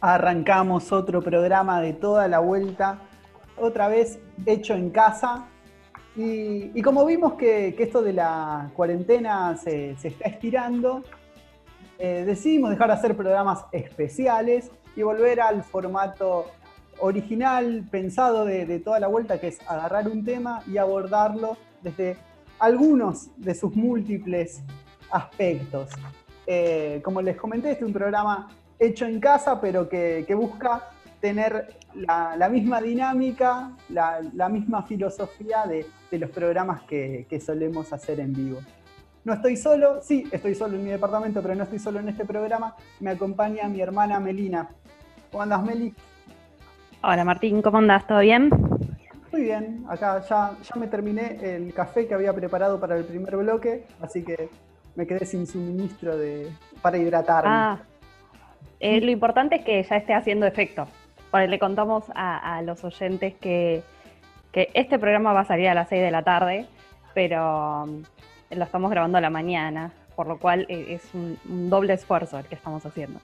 Arrancamos otro programa de toda la vuelta, otra vez hecho en casa. Y, como vimos que, esto de la cuarentena se, está estirando, eh, decidimos dejar de hacer programas especiales y volver al formato original, pensado de, toda la vuelta, que es agarrar un tema y abordarlo desde algunos de sus múltiples aspectos. Eh, como les comenté, este es un programa hecho en casa, pero que, busca tener la, misma dinámica, la, misma filosofía de, los programas que, solemos hacer en vivo. No estoy solo, sí, estoy solo en mi departamento, pero no estoy solo en este programa. Me acompaña mi hermana Melina. ¿Cómo andas, Meli? Hola, Martín, ¿cómo andas? ¿Todo bien? Muy bien, acá ya, ya me terminé el café que había preparado para el primer bloque, así que me quedé sin suministro de, para hidratarme. Ah, eh, lo importante es que ya esté haciendo efecto. Porque le contamos a, los oyentes que, este programa va a salir a las 6 de la tarde, pero um, lo estamos grabando a la mañana, por lo cual eh, es un, doble esfuerzo el que estamos haciendo.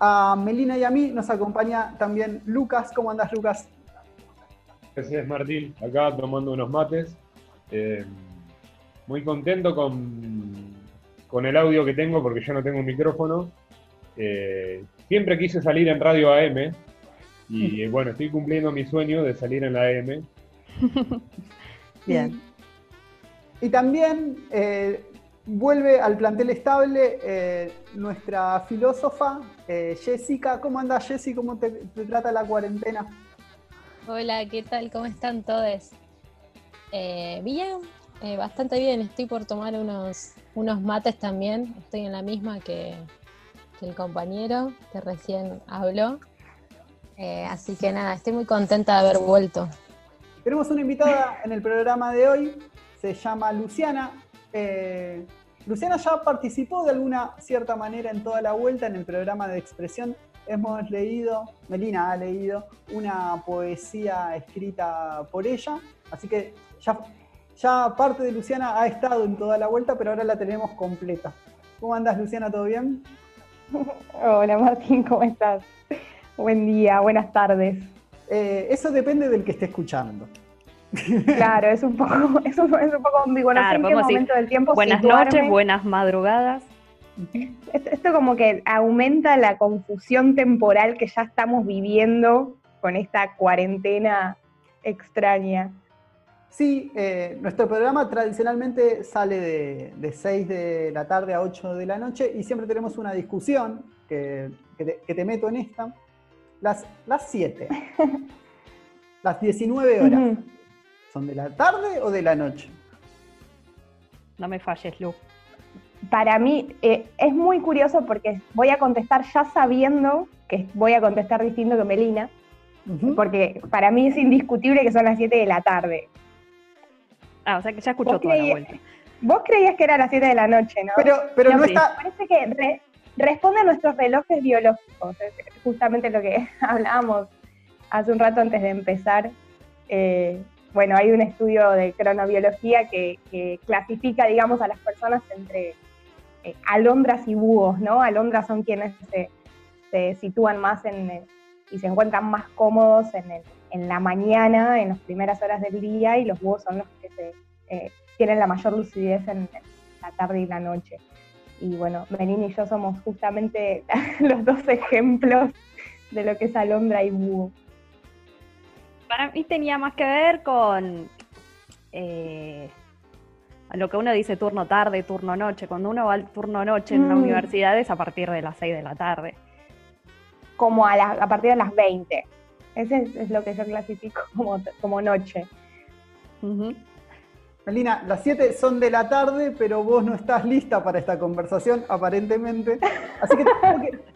A Melina y a mí nos acompaña también Lucas. ¿Cómo andas, Lucas? Gracias, Martín. Acá tomando unos mates. Eh, muy contento con, con el audio que tengo porque yo no tengo un micrófono eh, siempre quise salir en radio AM y bueno, estoy cumpliendo mi sueño de salir en la AM. Bien. Y, también eh, vuelve al plantel estable eh, nuestra filósofa Jessica. ¿Cómo anda Jessica? ¿Cómo te, trata la cuarentena? Hola, ¿qué tal? ¿Cómo están todos? bien, bastante bien. Estoy por tomar unos, unos mates también. Estoy en la misma que, el compañero que recién habló. Eh, así que nada, estoy muy contenta de haber vuelto. Tenemos una invitada en el programa de hoy, se llama Luciana. Eh, Luciana ya participó de alguna cierta manera en toda la vuelta en el programa de expresión. Hemos leído, Melina ha leído una poesía escrita por ella, así que ya, ya parte de Luciana ha estado en toda la vuelta, pero ahora la tenemos completa. ¿Cómo andas, Luciana? ¿Todo bien? Hola Martín, ¿cómo estás? Buen día, buenas tardes. Eh, eso depende del que esté escuchando. Claro, es un poco, es un, poco ambiguo. No sé en qué momento del tiempo Buenas noches, buenas madrugadas. Esto, como que aumenta la confusión temporal que ya estamos viviendo con esta cuarentena extraña. Sí, eh, nuestro programa tradicionalmente sale de, 6 de la tarde a 8 de la noche y siempre tenemos una discusión que, te, meto en esta. Las, las 7, las 19 horas, ¿son de la tarde o de la noche? No me falles, Lu. Para mí eh, es muy curioso porque voy a contestar ya sabiendo que voy a contestar distinto que Melina, porque para mí es indiscutible que son las 7 de la tarde. Ah, o sea que ya escuchó toda la vuelta. Vos creías que era a las 7 de la noche, ¿no? Pero, pero no, está. Parece que responde a nuestros relojes biológicos. Es justamente lo que hablábamos hace un rato antes de empezar. Eh, bueno, hay un estudio de cronobiología que, clasifica, digamos, a las personas entre eh, alondras y búhos, ¿no? Alondras son quienes se, sitúan más en, y se encuentran más cómodos en el en la mañana, en las primeras horas del día, y los búhos son los que eh, tienen la mayor lucidez en, la tarde y la noche. Y bueno, Menin y yo somos justamente los dos ejemplos de lo que es alondra y búho. Para mí tenía más que ver con eh, lo que uno dice turno tarde, turno noche. Cuando uno va al turno noche en la mm. universidad es a partir de las 6 de la tarde. Como a, a partir de las 20. Ese es, lo que yo clasifico como, como noche. Melina, las 7 son de la tarde, pero vos no estás lista para esta conversación, aparentemente. Así que, que...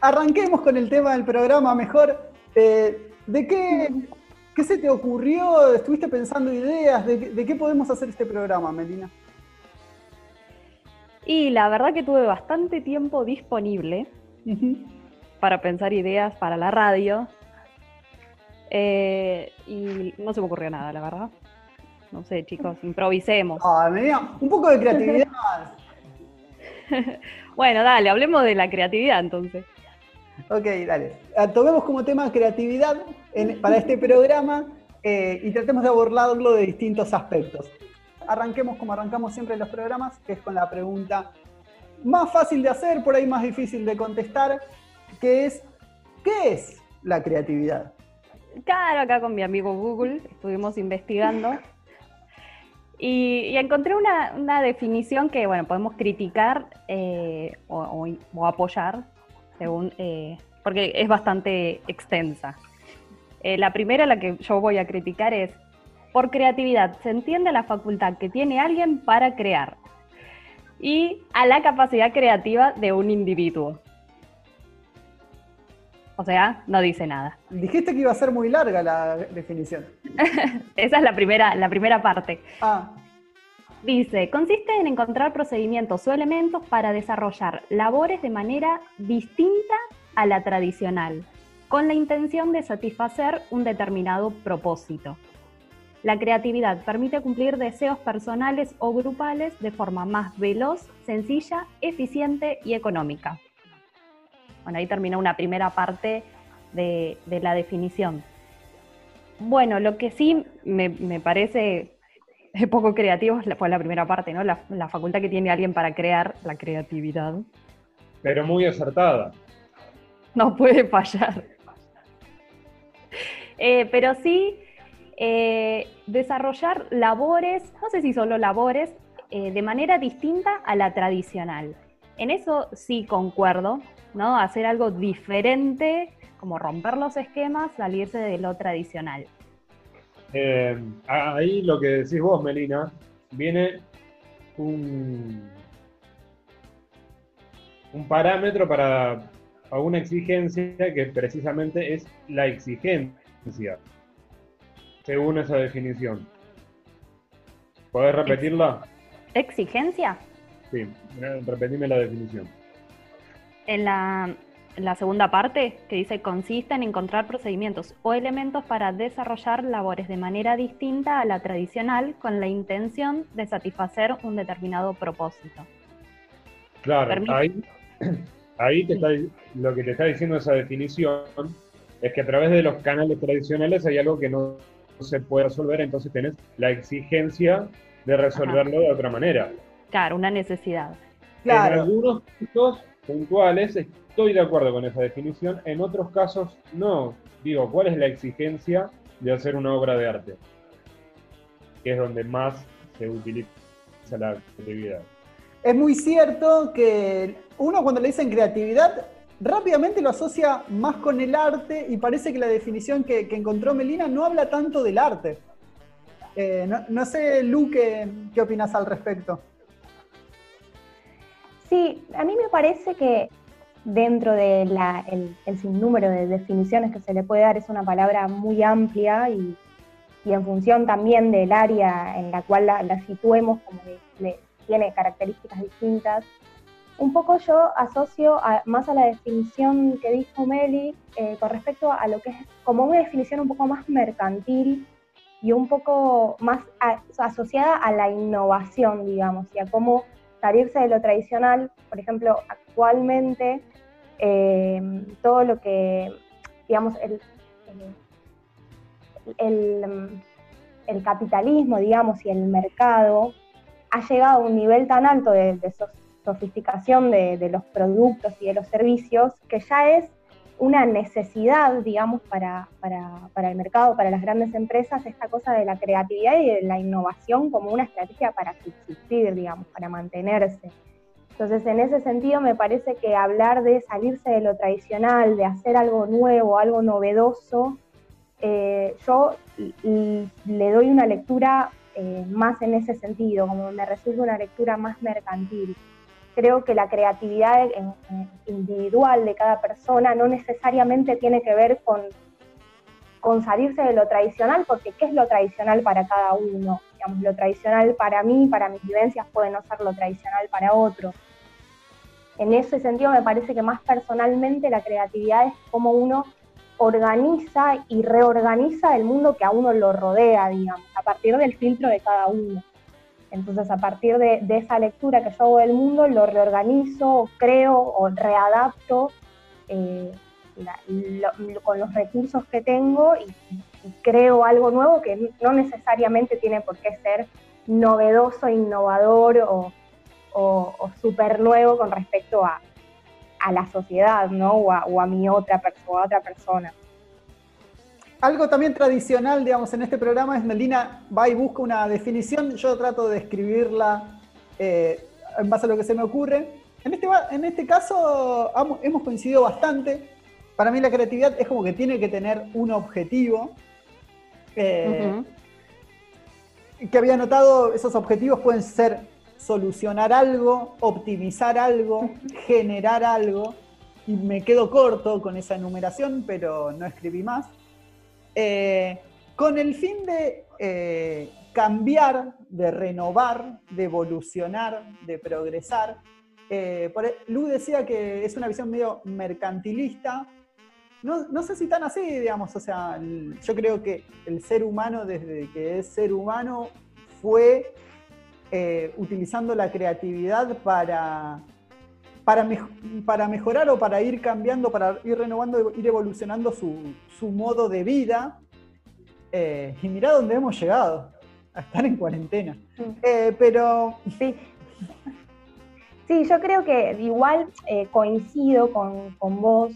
arranquemos con el tema del programa mejor. Eh, ¿De qué, qué, se te ocurrió? ¿Estuviste pensando ideas? ¿De, qué podemos hacer este programa, Melina? Y la verdad que tuve bastante tiempo disponible para pensar ideas para la radio. Eh, y no se me ocurrió nada, la verdad. No sé, chicos, improvisemos. Ah, un poco de creatividad. bueno, dale, hablemos de la creatividad entonces. Ok, dale. Ah, tomemos como tema creatividad para este programa eh, y tratemos de abordarlo de distintos aspectos. Arranquemos como arrancamos siempre en los programas, que es con la pregunta más fácil de hacer, por ahí más difícil de contestar, que es, ¿qué es la creatividad? Claro, acá con mi amigo Google estuvimos investigando y, encontré una, definición que, bueno, podemos criticar eh, o, apoyar, según, eh, porque es bastante extensa. Eh, la primera, la que yo voy a criticar es, por creatividad se entiende la facultad que tiene alguien para crear y a la capacidad creativa de un individuo. O sea, no dice nada. Dijiste que iba a ser muy larga la definición. Esa es la primera, la primera parte. Ah. Dice, consiste en encontrar procedimientos o elementos para desarrollar labores de manera distinta a la tradicional, con la intención de satisfacer un determinado propósito. La creatividad permite cumplir deseos personales o grupales de forma más veloz, sencilla, eficiente y económica. Bueno, ahí terminó una primera parte de, la definición. Bueno, lo que sí me, parece poco creativo fue la primera parte, ¿no? La, la, facultad que tiene alguien para crear la creatividad. Pero muy acertada. No puede fallar. Eh, pero sí eh, desarrollar labores, no sé si solo labores, eh, de manera distinta a la tradicional. En eso sí concuerdo, ¿no? Hacer algo diferente, como romper los esquemas, salirse de lo tradicional. Eh, ahí lo que decís vos, Melina, viene un, un parámetro para, una exigencia que precisamente es la exigencia, según esa definición. ¿Podés repetirla? ¿Exigencia? Sí, repetime la definición. En la, segunda parte, que dice, consiste en encontrar procedimientos o elementos para desarrollar labores de manera distinta a la tradicional con la intención de satisfacer un determinado propósito. Claro, ahí, ahí te está, lo que te está diciendo esa definición es que a través de los canales tradicionales hay algo que no se puede resolver, entonces tenés la exigencia de resolverlo de otra manera. Claro, una necesidad. Claro. En algunos puntos puntuales estoy de acuerdo con esa definición, en otros casos no. Digo, ¿cuál es la exigencia de hacer una obra de arte? Que es donde más se utiliza la creatividad. Es muy cierto que uno cuando le dicen creatividad rápidamente lo asocia más con el arte y parece que la definición que, encontró Melina no habla tanto del arte. Eh, no, sé, Lu, ¿qué, ¿qué opinas al respecto? Sí, a mí me parece que dentro del el sinnúmero de definiciones que se le puede dar es una palabra muy amplia y, en función también del área en la cual la, situemos, como tiene características distintas. Un poco yo asocio más a la definición que dijo Meli eh, con respecto a lo que es como una definición un poco más mercantil y un poco más asociada a la innovación, digamos, y a cómo salirse de lo tradicional, por ejemplo, actualmente eh, todo lo que, digamos, el, el, capitalismo, digamos, y el mercado ha llegado a un nivel tan alto de, sofisticación de, de, los productos y de los servicios que ya es una necesidad, digamos, para, el mercado, para las grandes empresas, esta cosa de la creatividad y de la innovación como una estrategia para subsistir, digamos, para mantenerse. Entonces, en ese sentido, me parece que hablar de salirse de lo tradicional, de hacer algo nuevo, algo novedoso, eh, yo le doy una lectura eh, más en ese sentido, como me resulta una lectura más mercantil creo que la creatividad individual de cada persona no necesariamente tiene que ver con, con salirse de lo tradicional, porque ¿qué es lo tradicional para cada uno? Digamos, lo tradicional para mí, para mis vivencias, puede no ser lo tradicional para otro. En ese sentido me parece que más personalmente la creatividad es como uno organiza y reorganiza el mundo que a uno lo rodea, digamos, a partir del filtro de cada uno. Entonces, a partir de, esa lectura que yo hago del mundo, lo reorganizo, creo o readapto eh, con los recursos que tengo y, creo algo nuevo que no necesariamente tiene por qué ser novedoso, innovador o, o, súper nuevo con respecto a, la sociedad, ¿no? O a, mi otra, persona, otra persona. Algo también tradicional, digamos, en este programa es Melina va y busca una definición, yo trato de escribirla eh, en base a lo que se me ocurre. En este, en este caso hemos coincidido bastante. Para mí la creatividad es como que tiene que tener un objetivo. Eh, que había notado, esos objetivos pueden ser solucionar algo, optimizar algo, generar algo, y me quedo corto con esa enumeración, pero no escribí más, eh, con el fin de eh, cambiar, de renovar, de evolucionar, de progresar. Eh, e, Lu decía que es una visión medio mercantilista. No, no, sé si tan así, digamos, o sea, yo creo que el ser humano, desde que es ser humano, fue eh, utilizando la creatividad para, para, para, mejorar o para ir cambiando, para ir renovando, ir evolucionando su, modo de vida. Eh, y mira dónde hemos llegado, a estar en cuarentena. Eh, pero... Sí. sí, yo creo que igual coincido con, con vos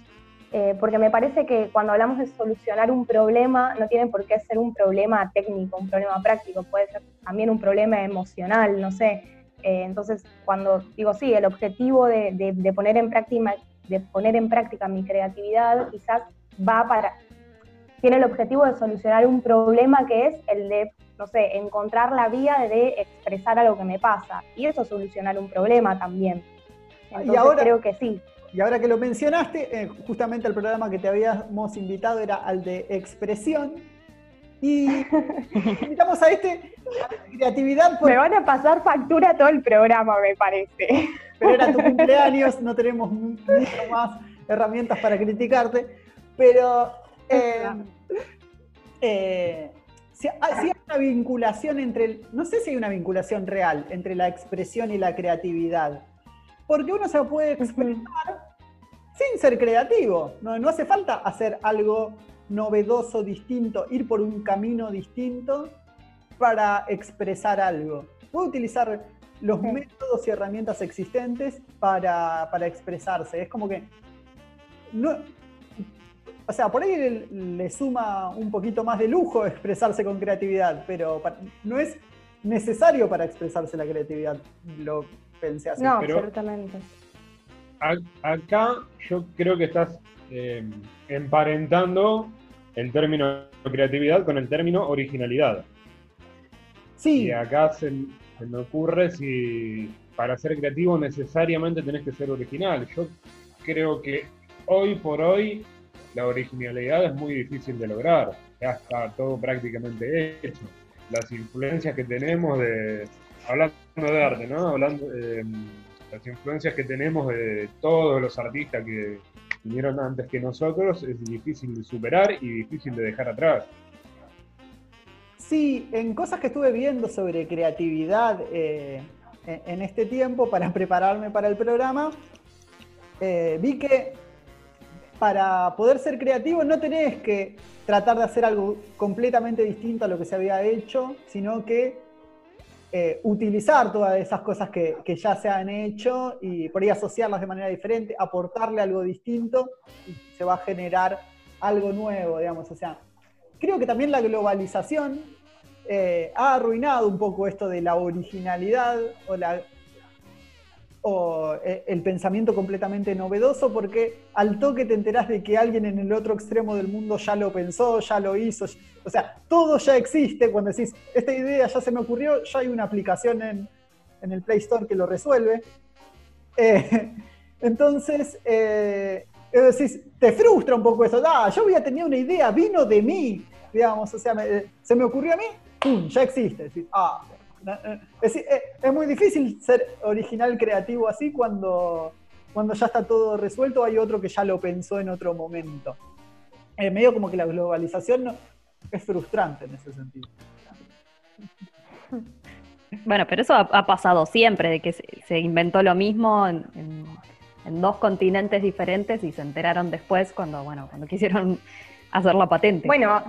eh, porque me parece que cuando hablamos de solucionar un problema, no tiene por qué ser un problema técnico, un problema práctico, puede ser también un problema emocional, no sé. Eh, entonces, cuando digo, sí, el objetivo de, poner en práctica, de poner en práctica mi creatividad quizás va para, tiene el objetivo de solucionar un problema que es el de, no sé, encontrar la vía de expresar algo que me pasa. Y eso es solucionar un problema también. Entonces, ahora, creo que sí. Y ahora que lo mencionaste, eh, justamente el programa que te habíamos invitado era al de expresión. Y invitamos a este creatividad. Me van a pasar factura todo el programa, me parece. Pero era tu cumpleaños, no tenemos mucho más herramientas para criticarte. Pero eh, eh, si, hay una vinculación entre, no sé si hay una vinculación real entre la expresión y la creatividad porque uno se puede expresar sin ser creativo. No, hace falta hacer algo novedoso, distinto, ir por un camino distinto para expresar algo. Puede utilizar los métodos y herramientas existentes para, expresarse. Es como que no, o sea, por ahí le, suma un poquito más de lujo expresarse con creatividad, pero no es necesario para expresarse la creatividad. Lo, no, absolutamente. Acá yo creo que estás em, emparentando el término creatividad con el término originalidad. Sí. Y acá se, me ocurre si para ser creativo necesariamente tenés que ser original. Yo creo que hoy por hoy la originalidad es muy difícil de lograr. Ya está todo prácticamente hecho. Las influencias que tenemos de, hablando de arte, ¿no? Hablando eh, las influencias que tenemos de todos los artistas que vinieron antes que nosotros, es difícil de superar y difícil de dejar atrás. Sí, en cosas que estuve viendo sobre creatividad eh, en este tiempo para prepararme para el programa, eh, vi que para poder ser creativo no tenés que tratar de hacer algo completamente distinto a lo que se había hecho, sino que eh, utilizar todas esas cosas que, ya se han hecho y por ahí asociarlas de manera diferente, aportarle algo distinto y se va a generar algo nuevo, digamos. O sea, creo que también la globalización eh, ha arruinado un poco esto de la originalidad o la o eh, el pensamiento completamente novedoso, porque al toque te enterás de que alguien en el otro extremo del mundo ya lo pensó, ya lo hizo. O sea, todo ya existe. Cuando decís, esta idea ya se me ocurrió, ya hay una aplicación en, el Play Store que lo resuelve. Eh, entonces, eh, decís, te frustra un poco eso. Ah, yo había tenido una idea, vino de mí, digamos, o sea, se me ocurrió a mí, ya existe. ah, es, muy difícil ser original creativo así cuando, cuando ya está todo resuelto, hay otro que ya lo pensó en otro momento. Eh, medio como que la globalización es frustrante en ese sentido. Bueno, pero eso ha, pasado siempre, de que se, inventó lo mismo en, dos continentes diferentes y se enteraron después cuando, bueno, cuando quisieron hacer la patente. Bueno,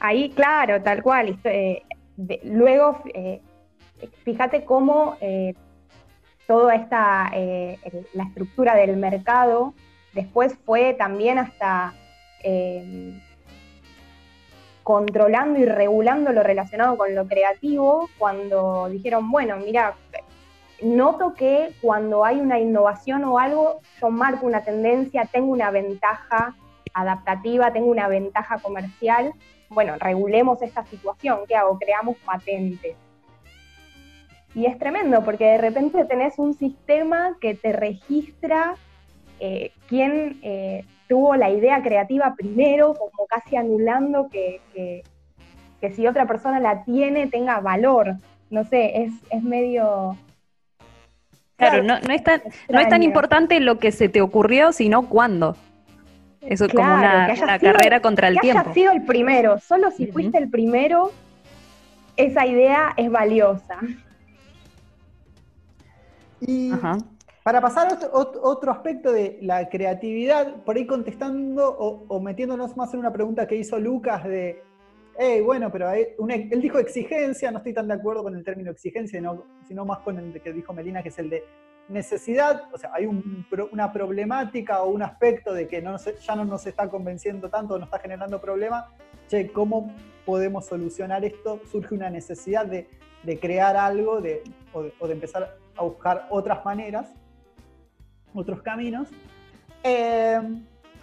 ahí, claro, tal cual. Eh, luego, eh, fíjate cómo eh, toda esta, la estructura del mercado después fue también hasta controlando y regulando lo relacionado con lo creativo cuando dijeron, bueno, mira, noto que cuando hay una innovación o algo, yo marco una tendencia, tengo una ventaja adaptativa, tengo una ventaja comercial, bueno, regulemos esta situación, ¿qué hago? Creamos patentes. Y es tremendo porque de repente tenés un sistema que te registra eh, quién eh, tuvo la idea creativa primero, como casi anulando que, si otra persona la tiene tenga valor. No sé, es, es medio... Claro, no, no, es tan, no es tan importante lo que se te ocurrió, sino cuándo. Eso es como una, carrera contra el que tiempo. Hayas sido el primero, solo si fuiste el primero, esa idea es valiosa. Y para pasar a otro, aspecto de la creatividad, por ahí contestando o, metiéndonos más en una pregunta que hizo Lucas de, hey, bueno, pero él dijo exigencia, no estoy tan de acuerdo con el término exigencia, sino más con el que dijo Melina, que es el de necesidad, o sea, hay una problemática o un aspecto de que no ya no nos está convenciendo tanto, no está generando problema, che, ¿cómo podemos solucionar esto? Surge una necesidad de, crear algo de, o de empezar a buscar otras maneras otros caminos. Eh,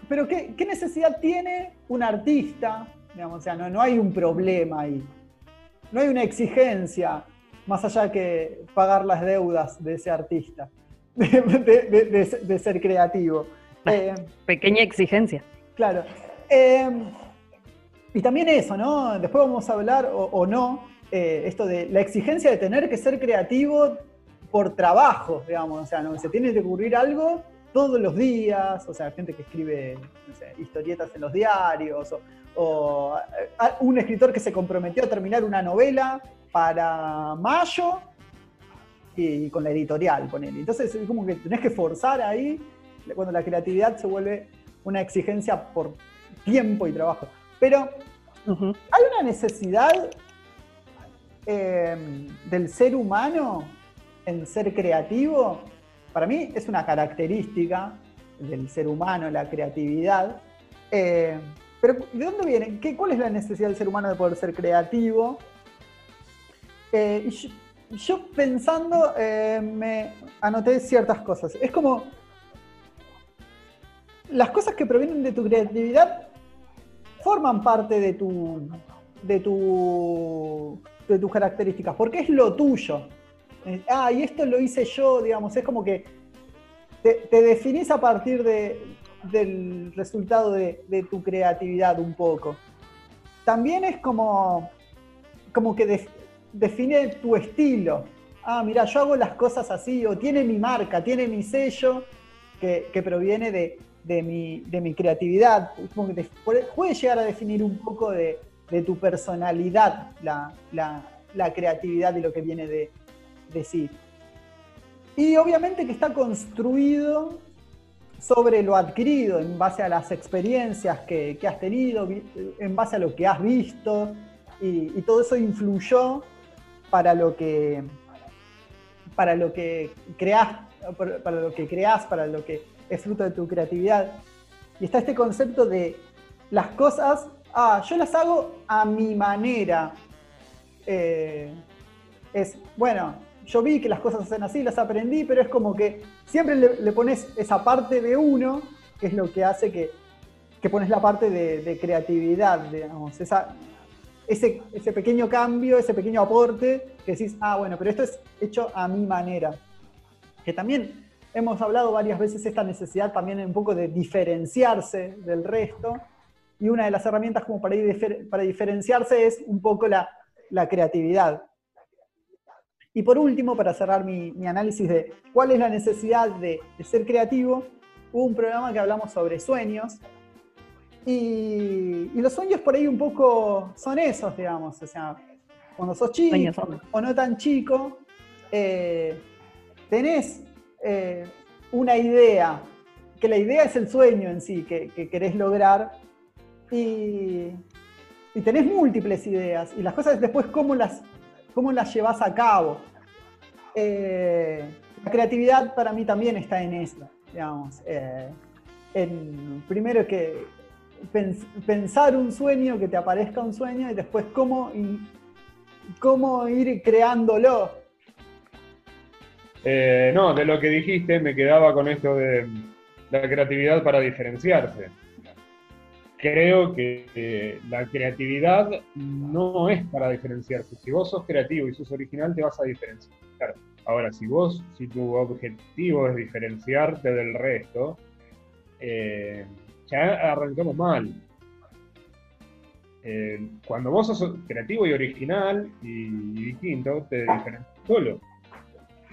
pero ¿qué, necesidad tiene un artista? Digamos, o sea, no, no hay un problema ahí. No hay una exigencia más allá que pagar las deudas de ese artista, de, ser creativo. Eh, pequeña exigencia. Claro. Eh, y también eso, ¿no? Después vamos a hablar, o, no, esto de la exigencia de tener que ser creativo por trabajo, digamos, o sea, ¿no? se tiene que ocurrir algo todos los días, o sea, gente que escribe historietas en los diarios, o, un escritor que se comprometió a terminar una novela para mayo y, con la editorial, con él. Entonces es como que tenés que forzar ahí cuando la creatividad se vuelve una exigencia por tiempo y trabajo. Pero hay una necesidad eh, del ser humano en ser creativo, para mí es una característica del ser humano, la creatividad. Eh, pero ¿de dónde viene? ¿Qué, ¿Cuál es la necesidad del ser humano de poder ser creativo? Eh, yo, pensando eh, me anoté ciertas cosas. Es como las cosas que provienen de tu creatividad forman parte de tu de tu de tus características, porque es lo tuyo. Eh, ah, y esto lo hice yo, digamos, es como que te, definís a partir del resultado de, tu creatividad un poco. También es como, como que define tu estilo. Ah, mira, yo hago las cosas así, o tiene mi marca, tiene mi sello que, proviene de, mi, creatividad. Como que llegar a definir un poco de, tu personalidad la, la creatividad y lo que viene de, decir. Y obviamente que está construido sobre lo adquirido, en base a las experiencias que, has tenido, en base a lo que has visto, y, todo eso influyó para lo que para lo que creas, para lo que creas, para lo que es fruto de tu creatividad. Y está este concepto de las cosas, ah, yo las hago a mi manera. Eh, es, bueno, yo vi que las cosas hacen así, las aprendí, pero es como que siempre le, pones esa parte de uno, que es lo que hace que, pones la parte de, creatividad, digamos, esa, ese, ese, pequeño cambio, ese pequeño aporte, que decís, ah, bueno, pero esto es hecho a mi manera. Que también hemos hablado varias veces esta necesidad también un poco de diferenciarse del resto, y una de las herramientas como para, para diferenciarse es un poco la, la creatividad. Y por último, para cerrar mi, análisis de cuál es la necesidad de, ser creativo, hubo un programa que hablamos sobre sueños. Y, los sueños por ahí un poco son esos, digamos. O sea, cuando sos chico o no tan chico, eh, tenés eh, una idea, que la idea es el sueño en sí que, querés lograr, y, tenés múltiples ideas, y las cosas después cómo las, cómo las llevas a cabo. Eh, la creatividad para mí también está en eso, digamos. en, primero que pensar un sueño, que te aparezca un sueño, y después cómo, cómo ir creándolo. Eh, no, de lo que dijiste me quedaba con esto de la creatividad para diferenciarse. Creo que eh, la creatividad no es para diferenciarse. Si vos sos creativo y sos original, te vas a diferenciar. Ahora, si vos, si tu objetivo es diferenciarte del resto, eh, ya arrancamos mal. cuando vos sos creativo y original y, distinto, te diferencias solo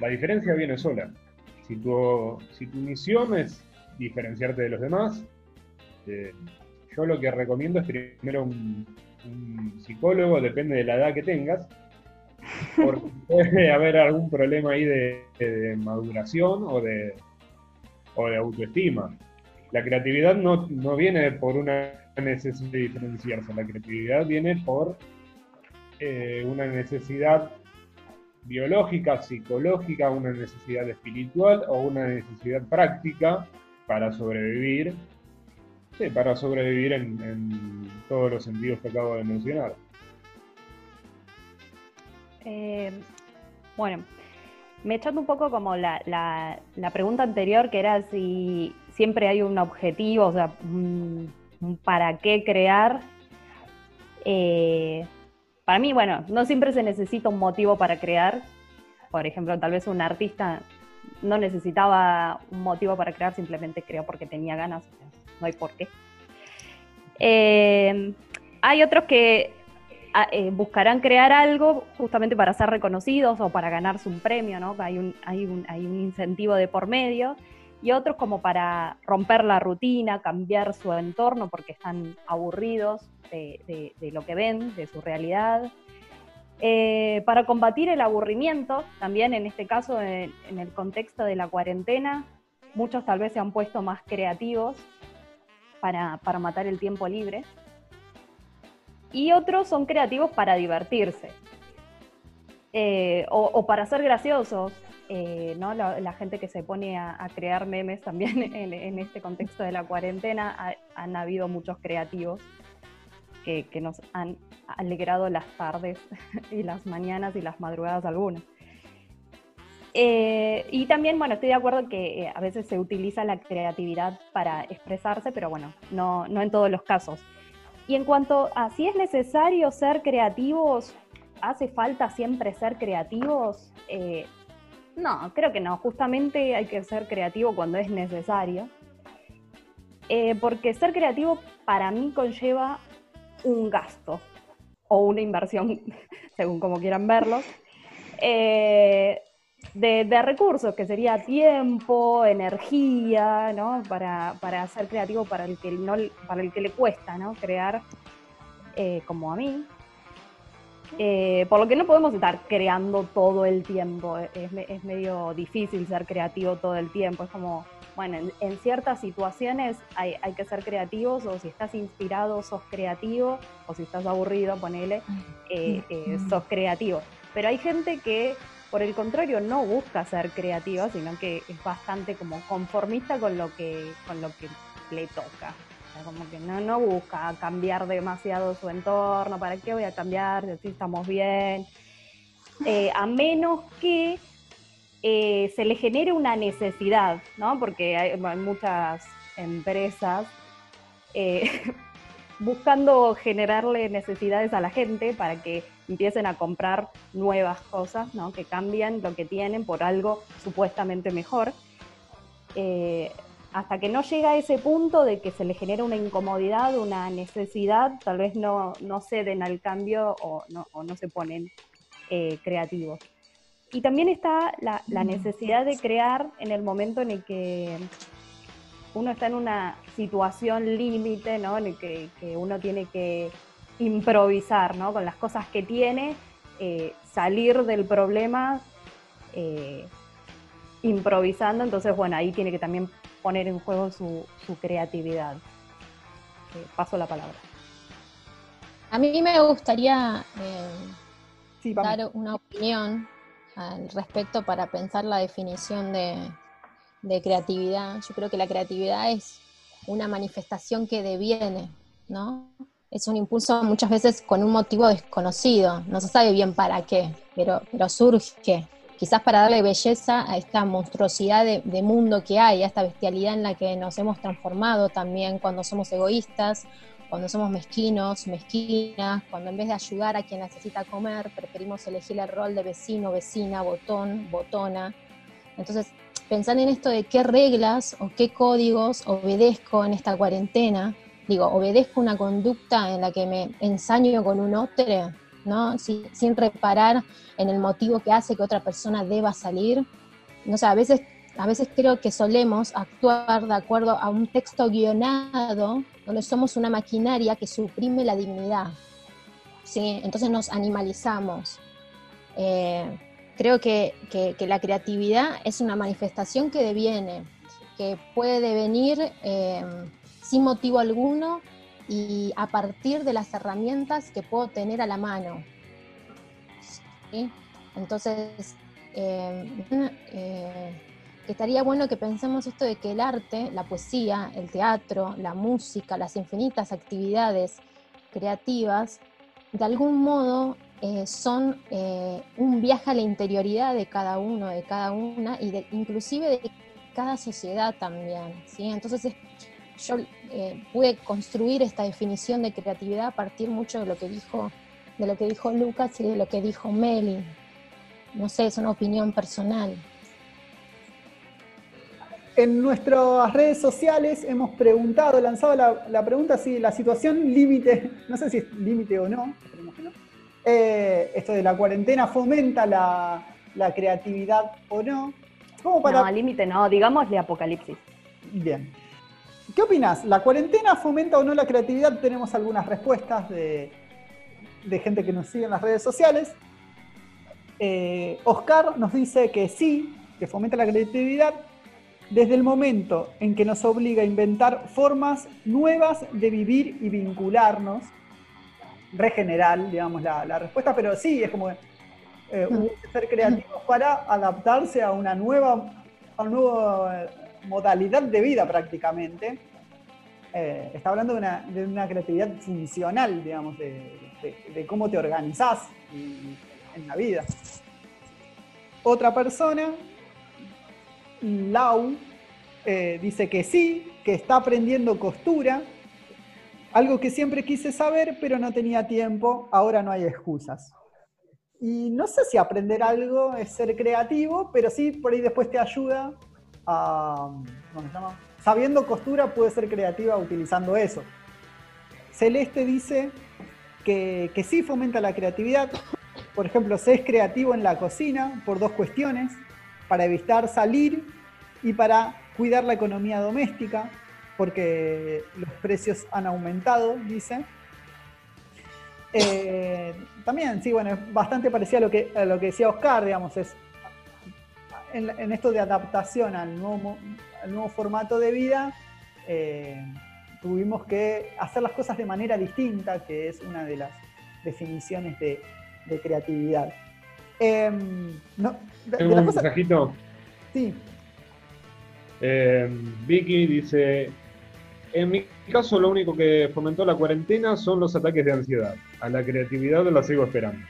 la diferencia viene sola. Si tu, si tu misión es diferenciarte de los demás, eh, yo lo que recomiendo es primero un, psicólogo, depende de la edad que tengas, porque puede haber algún problema ahí de, maduración o de, o de autoestima. La creatividad no, no viene por una necesidad de diferenciarse, la creatividad viene por eh, una necesidad biológica, psicológica, una necesidad espiritual o una necesidad práctica para sobrevivir, sí, para sobrevivir en, todos los sentidos que acabo de mencionar. Eh, bueno, me echando un poco como la, pregunta anterior, que era si siempre hay un objetivo, o sea, para qué crear. Eh, para mí, bueno, no siempre se necesita un motivo para crear. Por ejemplo, tal vez un artista no necesitaba un motivo para crear, simplemente creó porque tenía ganas, no hay por qué. Eh, hay otros que ah, eh, buscarán crear algo justamente para ser reconocidos o para ganarse un premio, ¿no? Hay un, hay un, hay un incentivo de por medio. Y otros como para romper la rutina, cambiar su entorno porque están aburridos de, lo que ven, de su realidad. Eh, para combatir el aburrimiento, también en este caso, en, el contexto de la cuarentena, muchos tal vez se han puesto más creativos para, matar el tiempo libre. Y otros son creativos para divertirse. Eh, o, para ser graciosos, eh, ¿no? La, gente que se pone a, crear memes también en, este contexto de la cuarentena, han habido muchos creativos que, nos han alegrado las tardes y las mañanas y las madrugadas algunas. Eh, y también, bueno, estoy de acuerdo que eh, a veces se utiliza la creatividad para expresarse, pero bueno, no, no en todos los casos. Y en cuanto a si es necesario ser creativos, ¿hace falta siempre ser creativos? Eh, no, creo que no. Justamente hay que ser creativo cuando es necesario. porque ser creativo para mí conlleva un gasto o una inversión, según como quieran verlo, eh, de, recursos, que sería tiempo, energía, ¿no? Para, ser creativo para el que, no, para el que le cuesta, ¿no? Crear eh, como a mí. Eh, por lo que no podemos estar creando todo el tiempo, es, es medio difícil ser creativo todo el tiempo, es como bueno, en, ciertas situaciones hay, que ser creativos, o si estás inspirado, sos creativo, o si estás aburrido, ponele, eh, sos creativo. Pero hay gente que, por el contrario, no busca ser creativa, sino que es bastante como conformista con lo que, con lo que le toca. Como que no, no busca cambiar demasiado su entorno, ¿para qué voy a cambiar si estamos bien? Eh, a menos que eh, se le genere una necesidad, ¿no? Porque hay, muchas empresas eh, buscando generarle necesidades a la gente para que empiecen a comprar nuevas cosas, ¿no? Que cambien lo que tienen por algo supuestamente mejor. Eh, hasta que no llega a ese punto de que se le genera una incomodidad, una necesidad, tal vez no, no ceden al cambio o no, o no se ponen creativos. Y también está la, necesidad de crear en el momento en el que uno está en una situación límite, ¿no? En el que, uno tiene que improvisar, ¿no? Con las cosas que tiene, eh, salir del problema eh, improvisando, entonces bueno, ahí tiene que también poner en juego su, creatividad. Eh, paso la palabra. A mí me gustaría dar una opinión al respecto para pensar la definición de, de creatividad. Yo creo que la creatividad es una manifestación que deviene, ¿no? Es un impulso muchas veces con un motivo desconocido, no se sabe bien para qué, pero, pero surge, quizás para darle belleza a esta monstruosidad de, de, mundo que hay, a esta bestialidad en la que nos hemos transformado también cuando somos egoístas, cuando somos mezquinos, mezquinas, cuando en vez de ayudar a quien necesita comer, preferimos elegir el rol de vecino, vecina, botón, botona. Entonces, pensar en esto de qué reglas o qué códigos obedezco en esta cuarentena, digo, obedezco una conducta en la que me ensaño con un otro, ¿no? Sin, reparar en el motivo que hace que otra persona deba salir. No sé, a veces, a veces creo que solemos actuar de acuerdo a un texto guionado donde somos una maquinaria que suprime la dignidad. ¿sí? Entonces nos animalizamos. Eh, creo que, la creatividad es una manifestación que deviene, que puede devenir eh, sin motivo alguno y a partir de las herramientas que puedo tener a la mano. Entonces, eh, estaría bueno que pensemos esto de que el arte, la poesía, el teatro, la música, las infinitas actividades creativas, de algún modo eh, son eh, un viaje a la interioridad de cada uno, de cada una, y de, inclusive de cada sociedad también. ¿sí? Entonces, yo eh, pude construir esta definición de creatividad a partir mucho de lo que dijo, de lo que dijo Lucas y de lo que dijo Meli. No sé, es una opinión personal en nuestras redes sociales hemos preguntado, lanzado la, pregunta si la situación límite, no sé si es límite o no, eh, esto de la cuarentena fomenta la, creatividad o no. ¿Cómo para... No, límite no, digámosle apocalipsis. Bien. ¿Qué opinas? ¿La cuarentena fomenta o no la creatividad? Tenemos algunas respuestas de, gente que nos sigue en las redes sociales. Eh, Oscar nos dice que sí, que fomenta la creatividad, desde el momento en que nos obliga a inventar formas nuevas de vivir y vincularnos, re general, digamos, la, respuesta, pero sí, es como eh, ser creativos para adaptarse a una nueva, a una nueva eh, modalidad de vida prácticamente. Eh, está hablando de una, creatividad funcional, digamos, de, cómo te organizás en la vida. Otra persona Lau eh, dice que sí, que está aprendiendo costura, algo que siempre quise saber, pero no tenía tiempo, ahora no hay excusas. Y no sé si aprender algo es ser creativo, pero sí por ahí después te ayuda a... Sabiendo costura puede ser creativa utilizando eso. Celeste dice que, que sí fomenta la creatividad. Por ejemplo, se es creativo en la cocina por dos cuestiones para evitar salir y para cuidar la economía doméstica, porque los precios han aumentado, dice. Eh, también, sí, bueno, es bastante parecido a lo que, lo que decía Oscar, digamos, es en, esto de adaptación al nuevo, nuevo formato de vida, eh, tuvimos que hacer las cosas de manera distinta, que es una de las definiciones de, creatividad. Eh, Tengo un mensajito. Sí. Eh, Vicky dice, en mi caso lo único que fomentó la cuarentena son los ataques de ansiedad. A la creatividad la sigo esperando.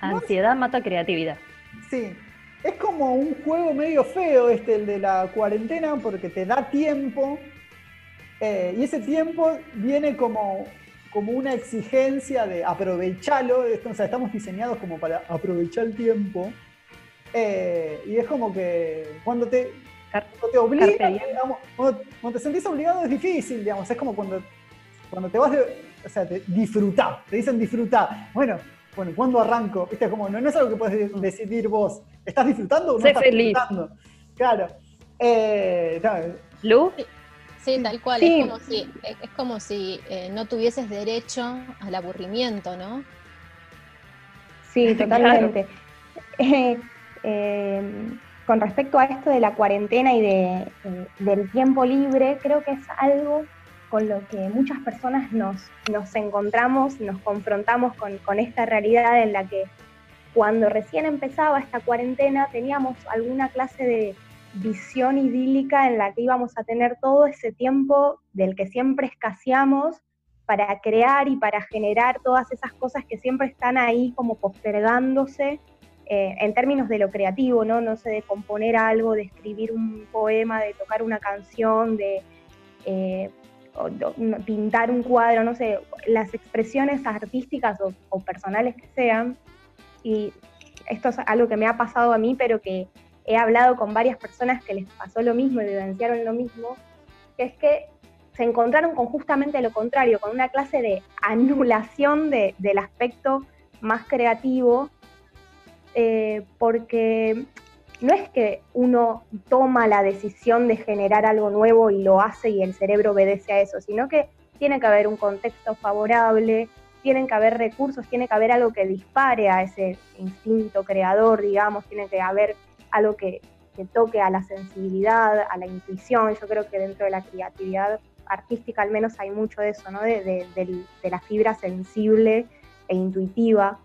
Ansiedad mata creatividad. Sí, es como un juego medio feo este, el de la cuarentena, porque te da tiempo. Eh, y ese tiempo viene como, como una exigencia de aprovecharlo. O sea, estamos diseñados como para aprovechar el tiempo. Eh, y es como que cuando te, te obligan, cuando, te sentís obligado es difícil, digamos, es como cuando, cuando te vas de, o sea, te, disfrutar, te dicen disfrutar. Bueno, bueno, ¿cuándo arranco? Viste, como no, es algo que puedes decidir vos. ¿Estás disfrutando o no estás disfrutando? Claro. Eh, ¿Lu? Sí, tal cual. Es como si, es como si eh, no tuvieses derecho al aburrimiento, ¿no? Sí, totalmente. con respecto a esto de la cuarentena y de, del tiempo libre, creo que es algo con lo que muchas personas nos, nos encontramos, nos confrontamos con, con esta realidad en la que cuando recién empezaba esta cuarentena teníamos alguna clase de visión idílica en la que íbamos a tener todo ese tiempo del que siempre escaseamos para crear y para generar todas esas cosas que siempre están ahí como postergándose eh, en términos de lo creativo, ¿no? No sé, de componer algo, de escribir un poema, de tocar una canción, de eh, pintar un cuadro, no sé, las expresiones artísticas o personales que sean, y esto es algo que me ha pasado a mí, pero que he hablado con varias personas que les pasó lo mismo y vivenciaron lo mismo, que es que se encontraron con justamente lo contrario, con una clase de anulación del aspecto más creativo, eh, porque no es que uno toma la decisión de generar algo nuevo y lo hace y el cerebro obedece a eso, sino que tiene que haber un contexto favorable, tienen que haber recursos, tiene que haber algo que dispare a ese instinto creador, digamos, tiene que haber algo que, toque a la sensibilidad, a la intuición. Yo creo que dentro de la creatividad artística al menos hay mucho de eso, ¿no? De, la fibra sensible e intuitiva.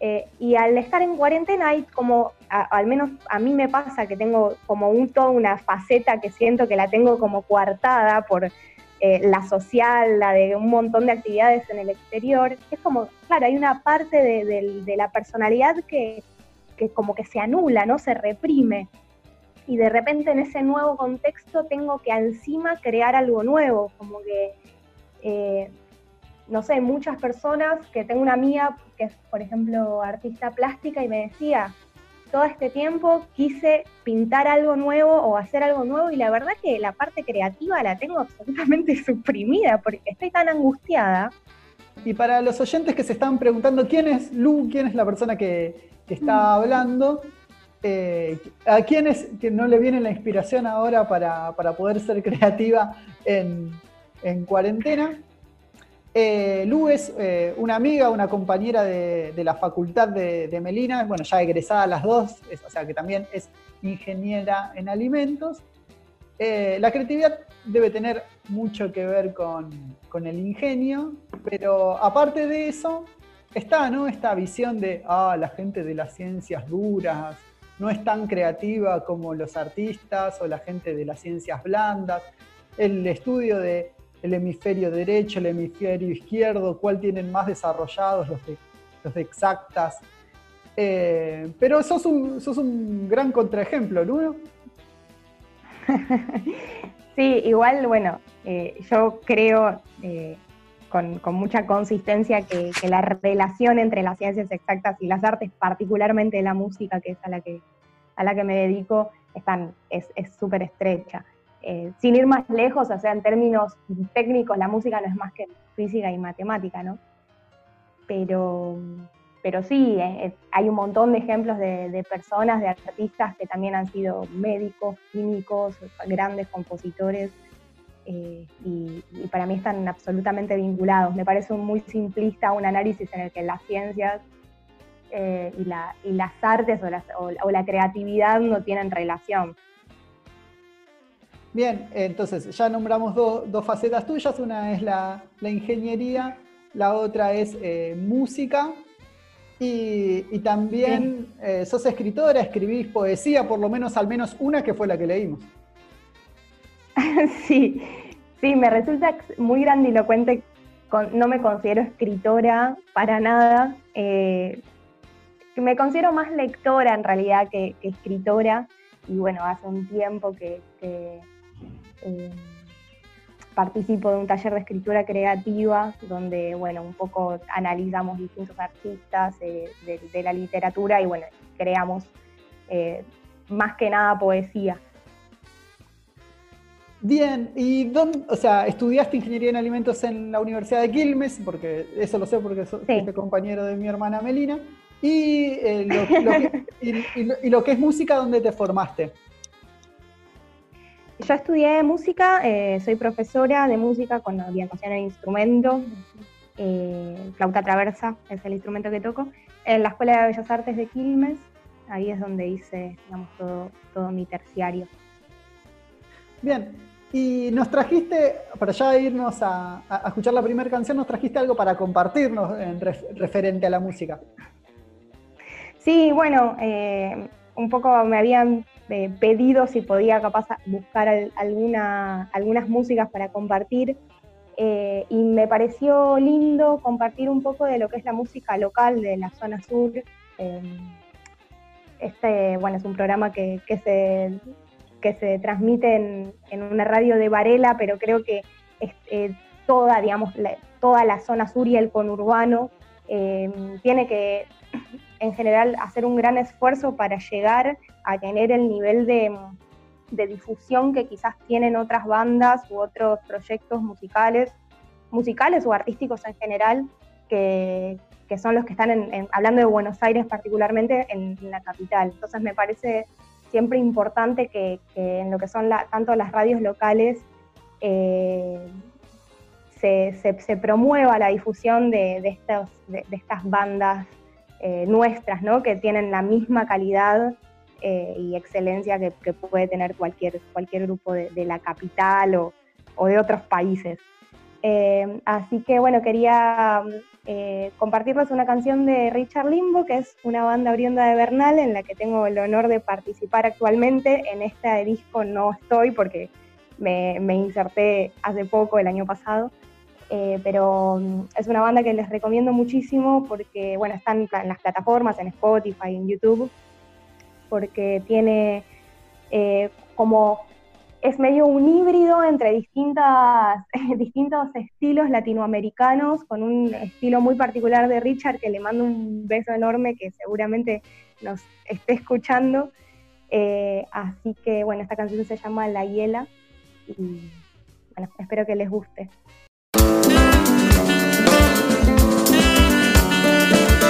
Eh, y al estar en cuarentena hay como, al menos a mí me pasa que tengo como un, toda una faceta que siento que la tengo como coartada por eh, la social, la de un montón de actividades en el exterior, es como, claro, hay una parte de, la personalidad que, como que se anula, ¿no? Se reprime. Y de repente en ese nuevo contexto tengo que encima crear algo nuevo, como que, eh, no sé, muchas personas, que tengo una amiga que es, por ejemplo, artista plástica y me decía, todo este tiempo quise pintar algo nuevo o hacer algo nuevo y la verdad que la parte creativa la tengo absolutamente suprimida porque estoy tan angustiada. Y para los oyentes que se están preguntando quién es Lu, quién es la persona que, está mm. hablando, eh, ¿a quién es que no le viene la inspiración ahora para, poder ser creativa en, en cuarentena? Eh, Lu es eh, una amiga, una compañera de, la facultad de, Melina, bueno, ya egresada las dos, o sea que también es ingeniera en alimentos. Eh, la creatividad debe tener mucho que ver con, el ingenio, pero aparte de eso, está ¿no? esta visión de, ah, la gente de las ciencias duras no es tan creativa como los artistas o la gente de las ciencias blandas. El estudio de el hemisferio derecho, el hemisferio izquierdo, cuál tienen más desarrollados los de, los exactas. Eh, pero sos un, sos un gran contraejemplo, ¿no? sí, igual, bueno, eh, yo creo eh, con, mucha consistencia que, la relación entre las ciencias exactas y las artes, particularmente la música, que es a la que, a la que me dedico, están, es súper estrecha. Eh, sin ir más lejos, o sea, en términos técnicos, la música no es más que física y matemática, ¿no? Pero, pero sí, eh, eh, hay un montón de ejemplos de, personas, de artistas que también han sido médicos, químicos, grandes compositores, y, para mí están absolutamente vinculados. Me parece muy simplista un análisis en el que las ciencias y, las artes o la creatividad no tienen relación Bien, entonces ya nombramos dos facetas tuyas, una es la, ingeniería, la otra es eh, música. Y, también eh, sos escritora, escribís poesía, por lo menos al menos una que fue la que leímos. Sí, sí, me resulta muy grandilocuente, no me considero escritora para nada, eh, me considero más lectora en realidad que, escritora. Y bueno, hace un tiempo que eh, participo de un taller de escritura creativa donde, bueno, un poco analizamos distintos artistas eh, de, la literatura y, bueno, creamos eh, más que nada poesía. Bien, ¿y dónde, o sea, estudiaste ingeniería en alimentos en la Universidad de Quilmes? Porque eso lo sé porque soy compañero de mi hermana Melina. Y, y lo que es música, ¿dónde te formaste? Yo estudié música, eh, soy profesora de música con orientación en instrumento, eh, flauta traversa es el instrumento que toco, en la Escuela de Bellas Artes de Quilmes. ahí es donde hice digamos, todo, todo mi terciario. Bien, y nos trajiste, para ya irnos a, escuchar la primera canción, nos trajiste algo para compartirnos en referente a la música. Sí, bueno, eh, un poco me habían eh, pedido si podía capaz buscar alguna, algunas músicas para compartir eh, y me pareció lindo compartir un poco de lo que es la música local de la zona sur. este, bueno, es un programa que, se, que se transmite en, una radio de Varela, pero creo que toda, digamos, toda la zona sur y el conurbano tiene que en general hacer un gran esfuerzo para llegar a tener el nivel de, difusión que quizás tienen otras bandas u otros proyectos musicales, musicales o artísticos en general, que, son los que están hablando de Buenos Aires particularmente en, la capital. Entonces me parece siempre importante que, en lo que son tanto las radios locales eh, se, promueva la difusión de, estas bandas eh, nuestras, ¿no? que tienen la misma calidad eh, y excelencia que, puede tener cualquier, cualquier grupo de, la capital o, de otros países. Eh, así que bueno, quería compartirles una canción de Richard Limbo, que es una banda oriunda de Bernal en la que tengo el honor de participar actualmente. En este disco no estoy porque me, me inserté hace poco, el año pasado. Eh, pero mm, es una banda que les recomiendo muchísimo porque, bueno, están en las plataformas, en Spotify, en YouTube, porque tiene eh, como, es medio un híbrido entre distintas, distintos estilos latinoamericanos, con un estilo muy particular de Richard, que le mando un beso enorme, que seguramente nos esté escuchando. Eh, así que, bueno, esta canción se llama La Hiela y, bueno, espero que les guste. Thank you.